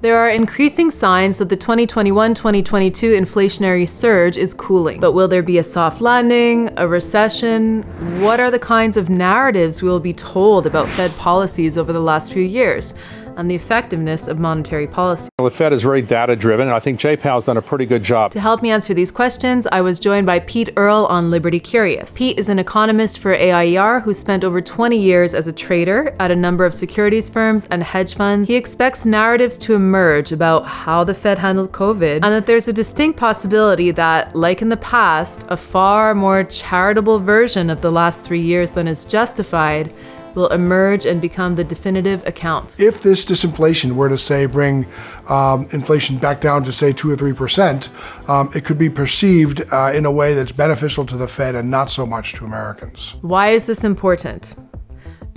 There are increasing signs that the 2021 2022 inflationary surge is cooling. But will there be a soft landing, a recession? What are the kinds of narratives we will be told about Fed policies over the last few years? And the effectiveness of monetary policy. Well, the Fed is very data driven, and I think Jay Powell's done a pretty good job. To help me answer these questions, I was joined by Pete Earle on Liberty Curious. Pete is an economist for AIER who spent over 20 years as a trader at a number of securities firms and hedge funds. He expects narratives to emerge about how the Fed handled COVID and that there's a distinct possibility that, like in the past, a far more charitable version of the last three years than is justified will emerge and become the definitive account. If this disinflation were to say bring um, inflation back down to say two or three percent, um, it could be perceived uh, in a way that's beneficial to the Fed and not so much to Americans. Why is this important?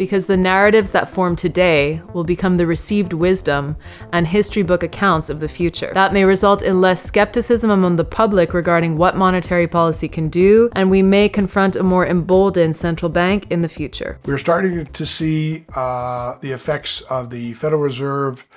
Because the narratives that form today will become the received wisdom and history book accounts of the future. That may result in less skepticism among the public regarding what monetary policy can do, and we may confront a more emboldened central bank in the future. We're starting to see uh, the effects of the Federal Reserve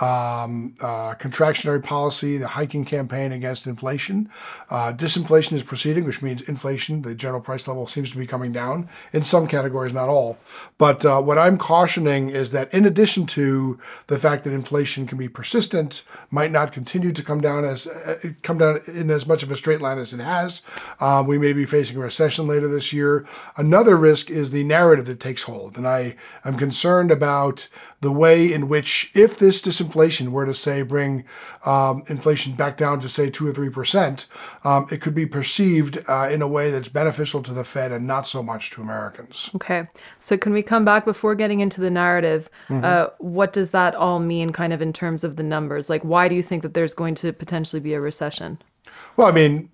um, uh, contractionary policy, the hiking campaign against inflation. Uh, disinflation is proceeding, which means inflation, the general price level, seems to be coming down in some categories, not all. But uh, what I'm cautioning is that in addition to the fact that inflation can be persistent, might not continue to come down as uh, come down in as much of a straight line as it has. Uh, we may be facing a recession later this year. Another risk is the narrative that takes hold, and I am concerned about the way in which, if this disinflation were to say bring um, inflation back down to say two or three percent, um, it could be perceived uh, in a way that's beneficial to the Fed and not so much to Americans. Okay, so can we come back before getting into the narrative? Mm-hmm. Uh, what does that all mean, kind of in terms of the numbers? Like, why do you think that there's going to potentially be a recession? Well, I mean,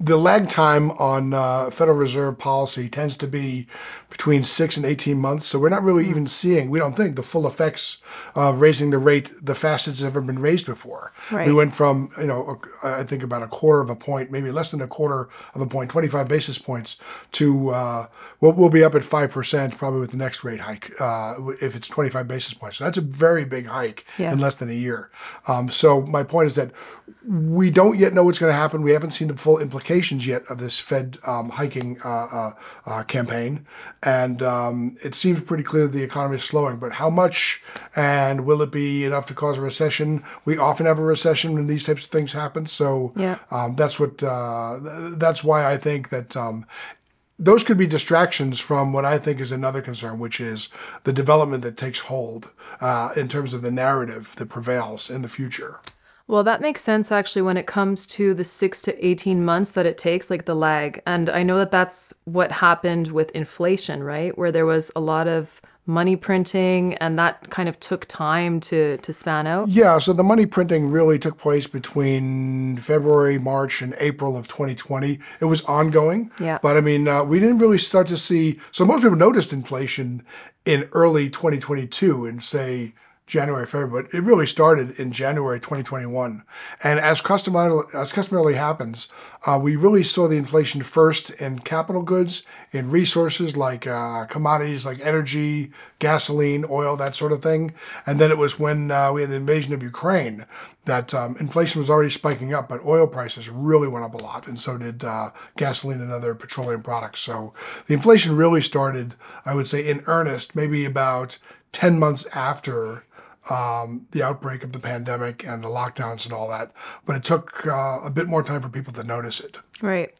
the lag time on uh, Federal Reserve policy tends to be between six and 18 months. So we're not really mm even seeing, we don't think, the full effects of raising the rate the fastest it's ever been raised before. Right. We went from, you know, I think about a quarter of a point, maybe less than a quarter of a point, 25 basis points, to uh, we'll, we'll be up at 5% probably with the next rate hike uh, if it's 25 basis points. So that's a very big hike yeah. in less than a year. Um, so my point is that we don't yet know what's going to happen. We haven't seen the full implications yet of this Fed um, hiking uh, uh, uh, campaign, and um, it seems pretty clear that the economy is slowing. But how much, and will it be enough to cause a recession? We often have a recession when these types of things happen. So yeah. um, that's what uh, that's why I think that um, those could be distractions from what I think is another concern, which is the development that takes hold uh, in terms of the narrative that prevails in the future. Well, that makes sense actually when it comes to the six to 18 months that it takes, like the lag. And I know that that's what happened with inflation, right? Where there was a lot of money printing and that kind of took time to to span out yeah so the money printing really took place between february march and april of 2020 it was ongoing yeah but i mean uh, we didn't really start to see so most people noticed inflation in early 2022 and say January, February, but it really started in January 2021. And as customarily, as customarily happens, uh, we really saw the inflation first in capital goods, in resources like uh, commodities like energy, gasoline, oil, that sort of thing. And then it was when uh, we had the invasion of Ukraine that um, inflation was already spiking up, but oil prices really went up a lot, and so did uh, gasoline and other petroleum products. So the inflation really started, I would say, in earnest, maybe about 10 months after um, the outbreak of the pandemic and the lockdowns and all that. But it took uh, a bit more time for people to notice it. Right.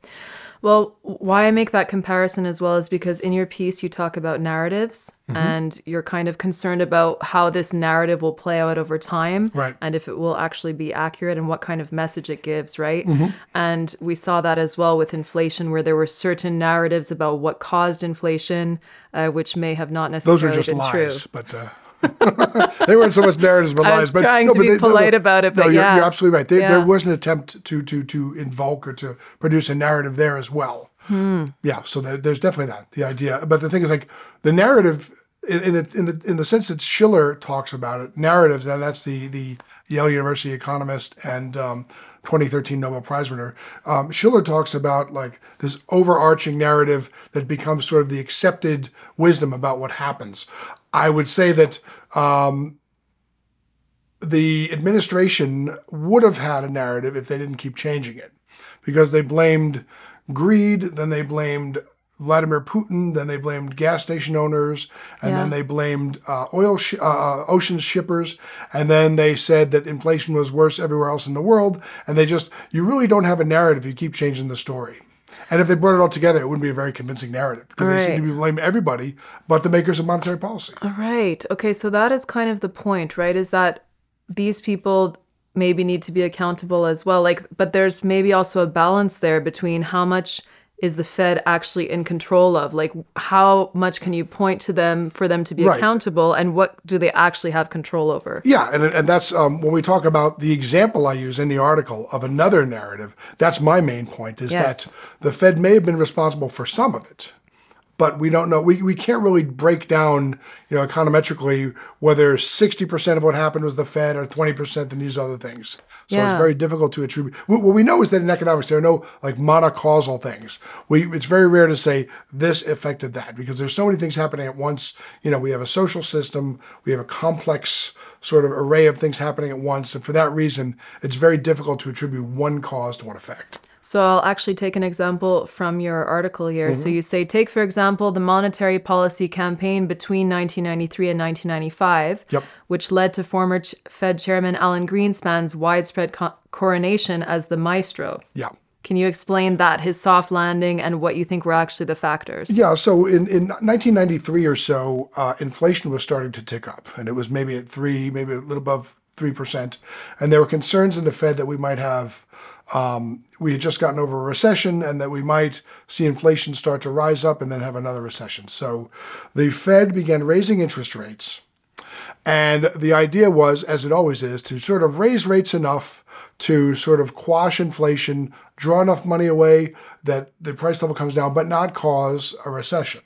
Well, why I make that comparison as well is because in your piece you talk about narratives mm-hmm. and you're kind of concerned about how this narrative will play out over time right. and if it will actually be accurate and what kind of message it gives, right? Mm-hmm. And we saw that as well with inflation where there were certain narratives about what caused inflation uh, which may have not necessarily Those are just been lies, true. But uh... they weren't so much narratives but. I but, trying no, to be they, polite about it, but no, yeah. you're, you're absolutely right. There, yeah. there, was an attempt to to to invoke or to produce a narrative there as well. Hmm. Yeah, so there, there's definitely that the idea. But the thing is, like the narrative in, the in the in the sense that Shiller talks about it, narratives, and that's the the Yale University economist and um, 2013 Nobel Prize winner. Um, Shiller talks about like this overarching narrative that becomes sort of the accepted wisdom about what happens. I would say that um, the administration would have had a narrative if they didn't keep changing it because they blamed greed, then they blamed Vladimir Putin, then they blamed gas station owners, and Yeah. then they blamed uh, oil sh- uh, ocean shippers, and then they said that inflation was worse everywhere else in the world. And they just, you really don't have a narrative. You keep changing the story. And if they brought it all together, it wouldn't be a very convincing narrative because they seem to be blaming everybody but the makers of monetary policy. All right. Okay. So that is kind of the point, right? Is that these people maybe need to be accountable as well. Like, but there's maybe also a balance there between how much is the Fed actually in control of? Like, how much can you point to them for them to be Right. accountable, and what do they actually have control over? Yeah, and, and that's um, when we talk about the example I use in the article of another narrative. That's my main point: is Yes. that the Fed may have been responsible for some of it, but we don't know. We, we can't really break down, you know, econometrically whether sixty percent of what happened was the Fed or twenty percent and these other things. So Yeah. it's very difficult to attribute. What what we know is that in economics there are no like monocausal things. We it's very rare to say this affected that because there's so many things happening at once. You know, we have a social system, we have a complex sort of array of things happening at once, and for that reason, it's very difficult to attribute one cause to one effect. So I'll actually take an example from your article here. So you say, take for example the monetary policy campaign between 1993 and 1995, Yep. which led to former Ch- Fed Chairman Alan Greenspan's widespread co- coronation as the maestro. Yeah. Can you explain that, his soft landing, and what you think were actually the factors? Yeah, so in, in 1993 or so, uh, inflation was starting to tick up, and it was maybe at three, maybe a little above three percent, and there were concerns in the Fed that we might have, um, we had just gotten over a recession, and that we might see inflation start to rise up and then have another recession. So, the Fed began raising interest rates. And the idea was, as it always is, to sort of raise rates enough to sort of quash inflation, draw enough money away that the price level comes down, but not cause a recession.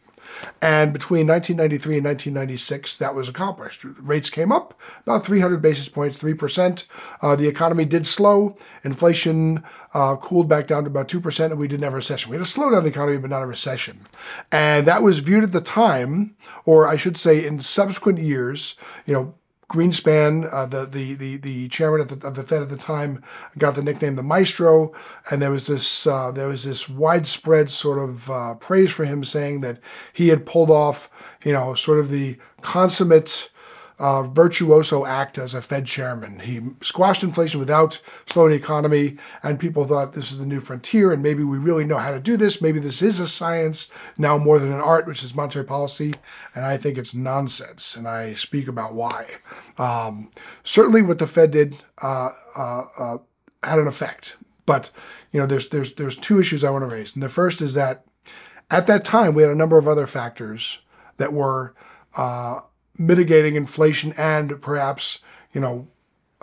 And between 1993 and 1996, that was accomplished. Rates came up about 300 basis points, 3%. Uh, the economy did slow. Inflation uh, cooled back down to about 2%, and we didn't have a recession. We had a slowdown economy, but not a recession. And that was viewed at the time, or I should say in subsequent years, you know, Greenspan, uh, the, the the the chairman of the, of the Fed at the time, got the nickname the Maestro, and there was this uh, there was this widespread sort of uh, praise for him, saying that he had pulled off, you know, sort of the consummate uh, virtuoso act as a Fed chairman. He squashed inflation without slowing the economy, and people thought this is the new frontier, and maybe we really know how to do this. Maybe this is a science now more than an art, which is monetary policy. And I think it's nonsense, and I speak about why. Um, certainly, what the Fed did uh, uh, uh, had an effect, but you know, there's there's there's two issues I want to raise, and the first is that at that time we had a number of other factors that were uh, mitigating inflation and perhaps you know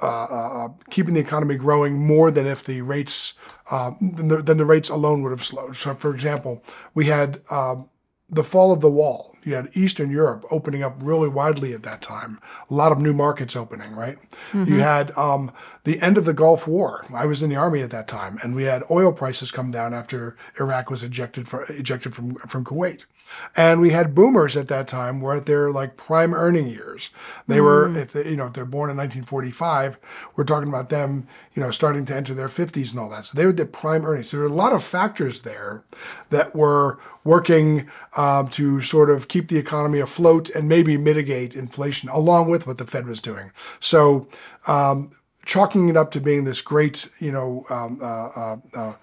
uh, uh, keeping the economy growing more than if the rates uh, than, the, than the rates alone would have slowed. So, for example, we had um, the fall of the wall. You had Eastern Europe opening up really widely at that time. A lot of new markets opening, right? You had um, the end of the Gulf War. I was in the army at that time, and we had oil prices come down after Iraq was ejected for, ejected from from Kuwait. And we had boomers at that time were at their like prime earning years. They were, if they, you know, if they're born in 1945, we're talking about them, you know, starting to enter their 50s and all that. So they were the prime earnings. So there were a lot of factors there that were working um, to sort of keep the economy afloat and maybe mitigate inflation, along with what the Fed was doing. So um, chalking it up to being this great, you know, um, uh, uh, uh,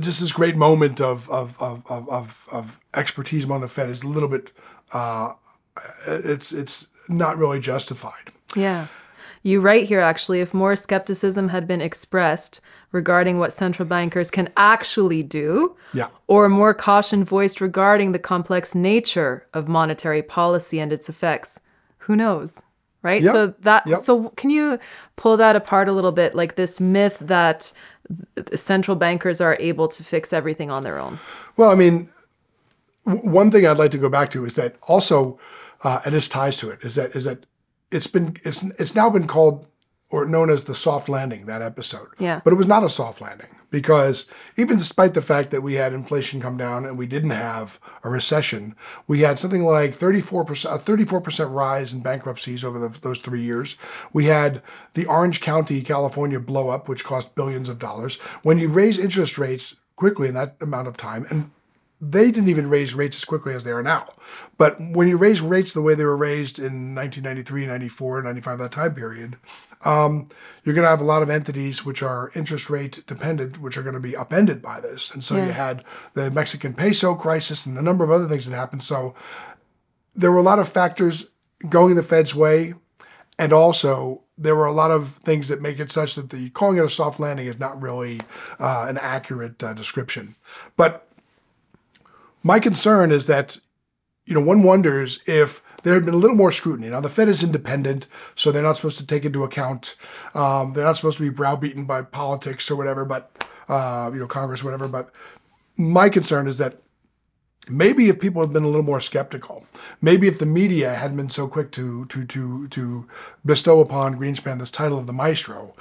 just this great moment of of, of, of, of, expertise among the Fed is a little bit uh, it's it's not really justified. Yeah. You write here actually if more skepticism had been expressed regarding what central bankers can actually do, Yeah. or more caution voiced regarding the complex nature of monetary policy and its effects, who knows? Right? Yep. So that Yep. so can you pull that apart a little bit like this myth that central bankers are able to fix everything on their own? Well, I mean, w- one thing I'd like to go back to is that also, uh, and this ties to it, is that is that it's been it's it's now been called or known as the soft landing, that episode. Yeah. But it was not a soft landing because even despite the fact that we had inflation come down and we didn't have a recession, we had something like 34%, a 34% rise in bankruptcies over the, those three years. We had the Orange County, California blow up, which cost billions of dollars. When you raise interest rates quickly in that amount of time, and they didn't even raise rates as quickly as they are now. But when you raise rates the way they were raised in 1993, 94, 95, that time period, um, you're going to have a lot of entities which are interest rate dependent, which are going to be upended by this. And so you had the Mexican peso crisis and a number of other things that happened. So there were a lot of factors going the Fed's way. And also, there were a lot of things that make it such that the calling it a soft landing is not really uh, an accurate uh, description. But my concern is that, you know, one wonders if there had been a little more scrutiny. Now, the Fed is independent, so they're not supposed to take into account, um, they're not supposed to be browbeaten by politics or whatever, but, uh, you know, Congress, whatever. But my concern is that maybe if people had been a little more skeptical, maybe if the media hadn't been so quick to to to to bestow upon Greenspan this title of the maestro,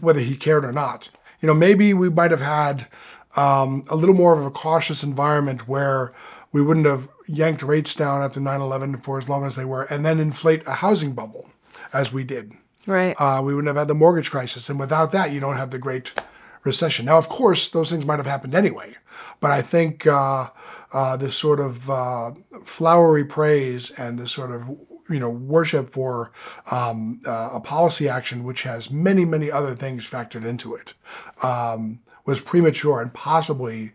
whether he cared or not, you know, maybe we might have had um, a little more of a cautious environment where we wouldn't have yanked rates down after 9/11 for as long as they were, and then inflate a housing bubble as we did Right. uh, we wouldn't have had the mortgage crisis. And without that, you don't have the Great Recession. Now, of course, those things might have happened anyway. But I think uh, uh, this sort of uh, flowery praise and this sort of you know worship for um, uh, a policy action which has many many other things factored into it um, was premature and possibly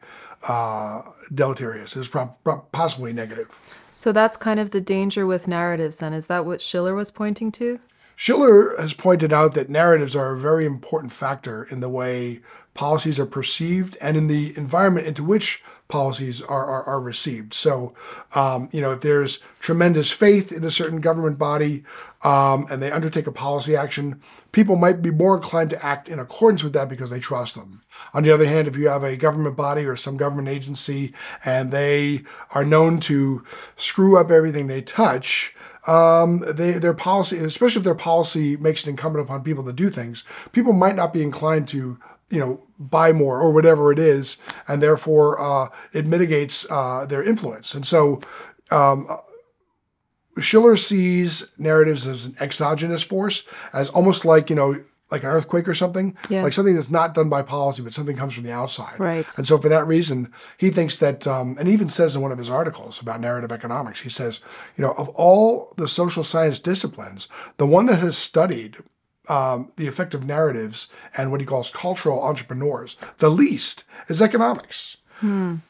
uh, deleterious. It was prob- prob- possibly negative. so that's kind of the danger with narratives then. Is that what Shiller was pointing to? Shiller has pointed out that narratives are a very important factor in the way policies are perceived and in the environment into which policies are, are, are received. So, um, you know, if there's tremendous faith in a certain government body um, and they undertake a policy action, people might be more inclined to act in accordance with that because they trust them. On the other hand, if you have a government body or some government agency and they are known to screw up everything they touch, um, they, their policy, especially if their policy makes it incumbent upon people to do things, people might not be inclined to, you know, buy more or whatever it is, and therefore uh, it mitigates uh, their influence. And so um, Shiller sees narratives as an exogenous force, as almost like, you know, like an earthquake or something, Yeah. like something that's not done by policy, but something comes from the outside. Right. And so for that reason, he thinks that, um, and even says in one of his articles about narrative economics, he says, you know, of all the social science disciplines, the one that has studied um, the effect of narratives and what he calls cultural entrepreneurs, the least is economics.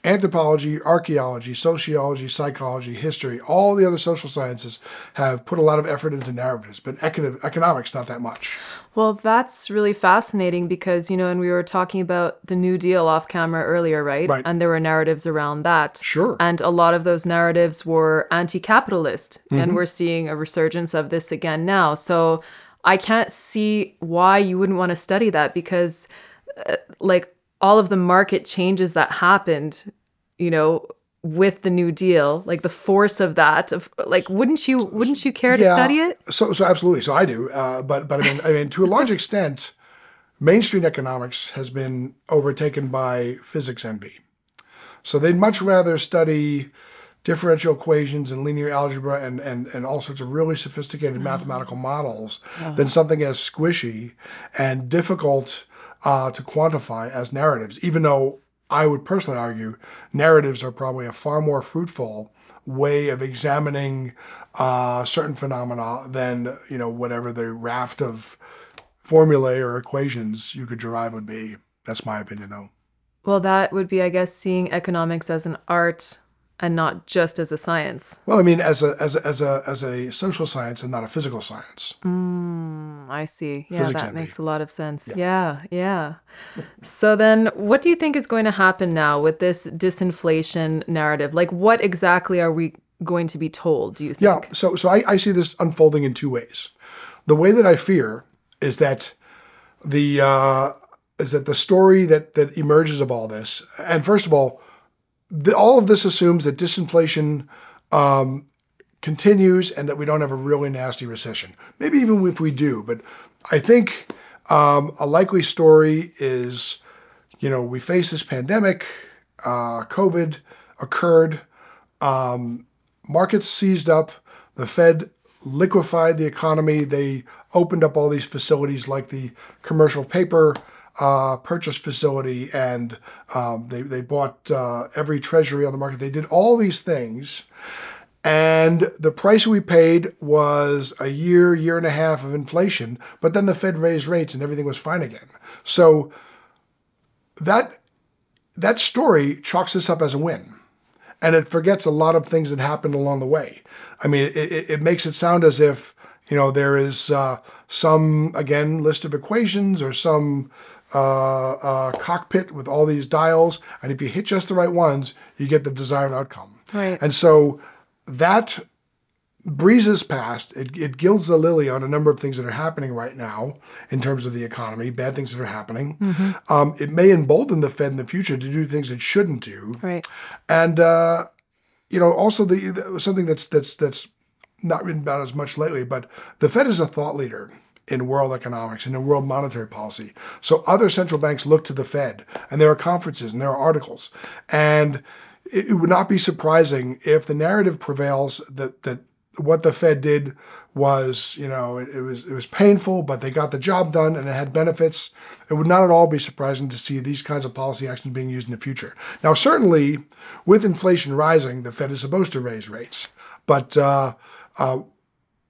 Anthropology, archaeology, sociology, psychology, history, all the other social sciences have put a lot of effort into narratives, but econo- economics not that much. Well, that's really fascinating because, you know, and we were talking about the New Deal off camera earlier, right? Right. And there were narratives around that. Sure. And a lot of those narratives were anti capitalist. And we're seeing a resurgence of this again now. So I can't see why you wouldn't want to study that because, uh, like, all of the market changes that happened, you know, with the New Deal, like the force of that, of like, wouldn't you wouldn't you care to study it? So, so absolutely. So I do. Uh, but, but I mean, I mean, to a large extent, mainstream economics has been overtaken by physics envy. So they'd much rather study differential equations and linear algebra and, and, and all sorts of really sophisticated mathematical models than something as squishy and difficult uh, to quantify as narratives, even though I would personally argue narratives are probably a far more fruitful way of examining uh, certain phenomena than you know whatever the raft of formulae or equations you could derive would be. That's my opinion, though. Well, that would be, I guess, seeing economics as an art and not just as a science. Well, I mean, as a as a as a as a social science and not a physical science. I see. Yeah, Physics that makes a lot of sense. Yeah, yeah. so then, what do you think is going to happen now with this disinflation narrative? Like, what exactly are we going to be told, do you think? Yeah. So so I, I see this unfolding in two ways. The way that I fear is that the uh, is that the story that that emerges of all this, and first of all, the, all of this assumes that disinflation um, continues and that we don't have a really nasty recession. Maybe even if we do, but I think um, a likely story is, you know, we face this pandemic, uh, COVID occurred, um, markets seized up, the Fed liquefied the economy. They opened up all these facilities like the commercial paper uh, purchase facility, and um, they, they bought uh, every treasury on the market. They did all these things. And the price we paid was a year, year and a half of inflation, but then the Fed raised rates and everything was fine again. So that that story chalks this up as a win. And it forgets a lot of things that happened along the way. I mean, it, it, makes it sound as if, you know, there is uh, some, again, list of equations or some uh, uh, cockpit with all these dials. And if you hit just the right ones, you get the desired outcome. Right. And so that breezes past, it, it gilds the lily on a number of things that are happening right now in terms of the economy, bad things that are happening. Um, it may embolden the Fed in the future to do things it shouldn't do. Right. And uh, you know, also the, the something that's that's that's not written about as much lately, but the Fed is a thought leader in world economics and in world monetary policy. So other central banks look to the Fed, and there are conferences and there are articles, and it, would not be surprising if the narrative prevails that that what the Fed did was, you know, it, it, was it was painful, but they got the job done and it had benefits. It would not at all be surprising to see these kinds of policy actions being used in the future. Now, certainly, with inflation rising, the Fed is supposed to raise rates, but uh, uh,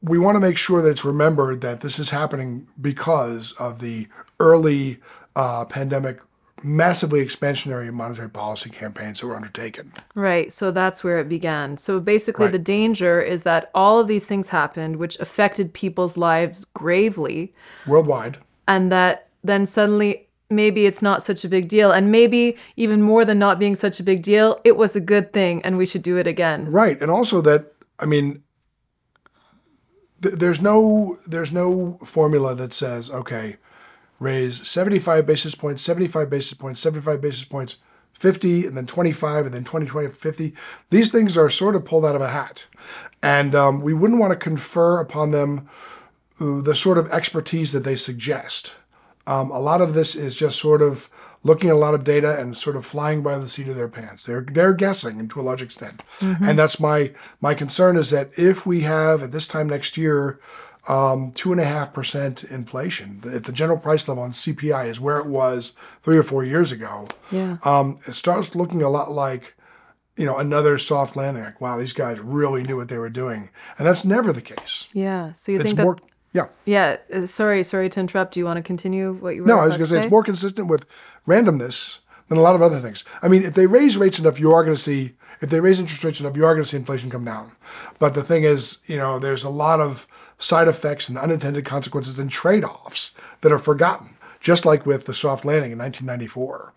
we want to make sure that it's remembered that this is happening because of the early uh, pandemic massively expansionary monetary policy campaigns that were undertaken. Right. So that's where it began. So basically, Right. the danger is that all of these things happened, which affected people's lives gravely, Worldwide, and that then suddenly maybe it's not such a big deal. And maybe even more than not being such a big deal, it was a good thing and we should do it again. Right, and also that I mean, th- there's no there's no formula that says okay, raise 75 basis points, 75 basis points, 75 basis points, 50, and then 25, and then 20, 20, 50. These things are sort of pulled out of a hat, and um, we wouldn't want to confer upon them uh, the sort of expertise that they suggest. Um, a lot of this is just sort of looking at a lot of data and sort of flying by the seat of their pants. They're they're guessing and to a large extent, and that's my my concern is that if we have at this time next year um, two and a half percent inflation, if the general price level on CPI is where it was three or four years ago, Yeah. um, it starts looking a lot like you know another soft landing. Like wow, these guys really knew what they were doing, and that's never the case. Yeah. So you It's think that. Yeah. yeah. uh, Sorry. Sorry to interrupt. Do you want to continue what you were No, I was going to say it's more consistent with randomness than a lot of other things. I mean, if they raise rates enough, you are going to see. If they raise interest rates enough, you are going to see inflation come down. But the thing is, you know, there's a lot of side effects and unintended consequences and trade-offs that are forgotten. Just like with the soft landing in 1994.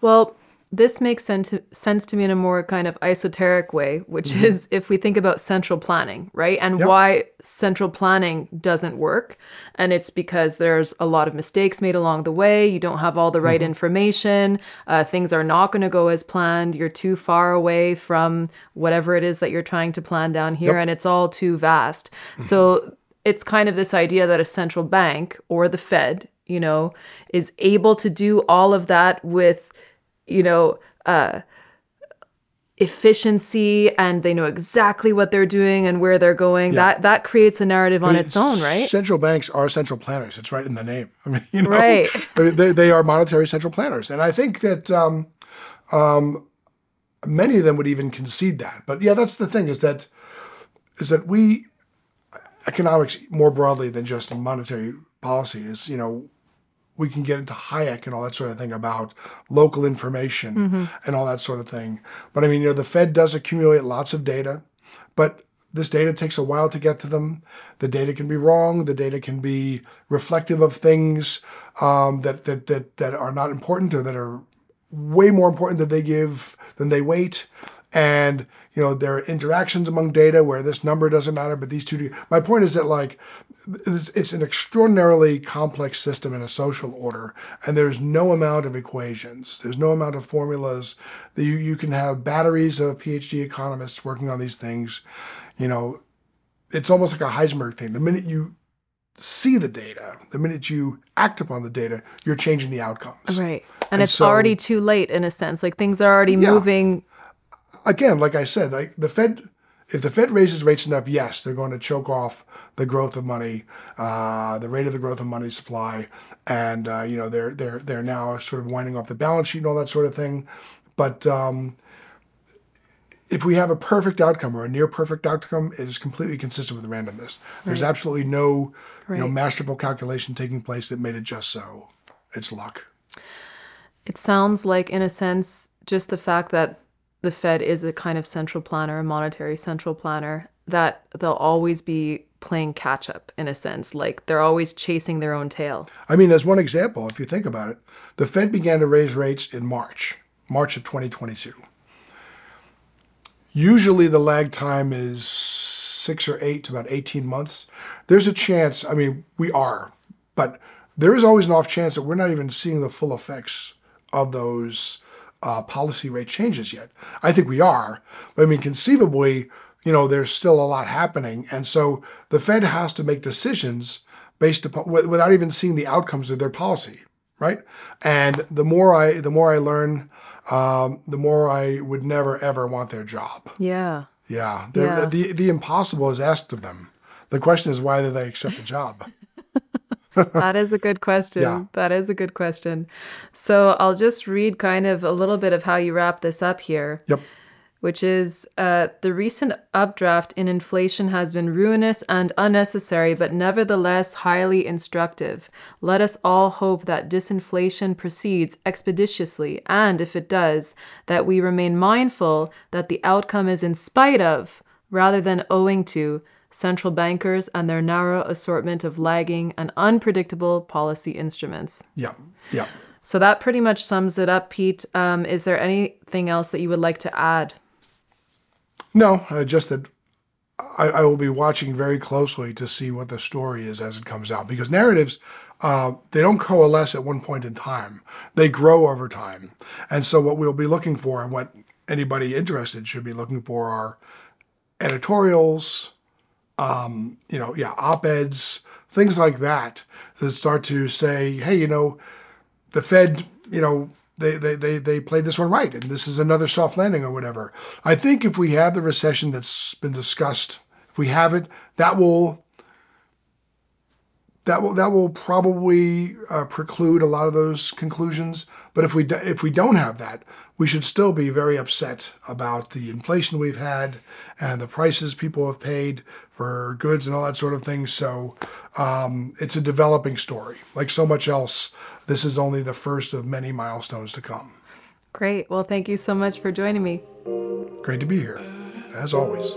Well, this makes sense sense to me in a more kind of esoteric way, which mm-hmm. is if we think about central planning, right? And Yep. why central planning doesn't work. And it's because there's a lot of mistakes made along the way. You don't have all the right mm-hmm. information. Uh, things are not going to go as planned. You're too far away from whatever it is that you're trying to plan down here, and it's all too vast. Mm-hmm. So it's kind of this idea that a central bank or the Fed, you know, is able to do all of that with you know, uh, efficiency and they know exactly what they're doing and where they're going. That that creates a narrative on I mean, its own, right? Central banks are central planners. It's right in the name. I mean, you know, Right. I mean, they, they are monetary central planners, and I think that um, um, many of them would even concede that. But yeah, that's the thing is that is that we economics more broadly than just monetary policy is you know we can get into Hayek and all that sort of thing about local information and all that sort of thing. But I mean, you know, the Fed does accumulate lots of data, but this data takes a while to get to them. The data can be wrong. The data can be reflective of things um, that, that that that are not important or that are way more important than they give than they weight. And you know there are interactions among data where this number doesn't matter, but these two do. My point is that like it's, it's an extraordinarily complex system in a social order, and there's no amount of equations. There's no amount of formulas. That you you can have batteries of PhD economists working on these things. You know, it's almost like a Heisenberg thing. The minute you see the data, the minute you act upon the data, you're changing the outcomes. Right. And, And it's so- already too late in a sense. Like things are already moving. Again, like I said, like the Fed, if the Fed raises rates enough, yes, they're going to choke off the growth of money, uh, the rate of the growth of money supply, and uh, you know they're they're they're now sort of winding off the balance sheet and all that sort of thing. But um, if we have a perfect outcome or a near perfect outcome, it is completely consistent with randomness. There's absolutely no you know masterful calculation taking place that made it just so. It's luck. It sounds like, in a sense, just the fact that the Fed is a kind of central planner, a monetary central planner, that they'll always be playing catch up in a sense. Like they're always chasing their own tail. I mean, as one example, if you think about it, the Fed began to raise rates in March, March of 2022. Usually the lag time is six or eight to about 18 months. There's a chance, I mean, we are, but there is always an off chance that we're not even seeing the full effects of those uh, policy rate changes yet. I think we are, but I mean, conceivably, you know, there's still a lot happening. And so the Fed has to make decisions based upon wi- without even seeing the outcomes of their policy, right? And the more I the more I learn, um, the more I would never ever want their job. Yeah. Yeah, Yeah. the the impossible is asked of them. The question is why do they accept the job? That is a good question. Yeah. That is a good question. So I'll just read kind of a little bit of how you wrap this up here. Yep. which is uh, the recent updraft in inflation has been ruinous and unnecessary, but nevertheless highly instructive. Let us all hope that disinflation proceeds expeditiously, and if it does, that we remain mindful that the outcome is in spite of, rather than owing to, central bankers and their narrow assortment of lagging and unpredictable policy instruments. Yep. Yep. So that pretty much sums it up, Pete. Um, is there anything else that you would like to add? No, uh, just that I, I will be watching very closely to see what the story is as it comes out because narratives uh, they don't coalesce at one point in time; they grow over time. And so, what we'll be looking for, and what anybody interested should be looking for, are editorials, um, you know, yeah, op-eds, things like that that start to say, hey, you know, the Fed, you know, they, they, they, they played this one right, and this is another soft landing or whatever. I think if we have the recession that's been discussed, if we have it, that will that will that will probably uh, preclude a lot of those conclusions. But if we do, if we don't have that, we should still be very upset about the inflation we've had and the prices people have paid for goods and all that sort of thing. So um, it's a developing story, like so much else. This is only the first of many milestones to come. Great. Well, thank you so much for joining me. Great to be here, as always.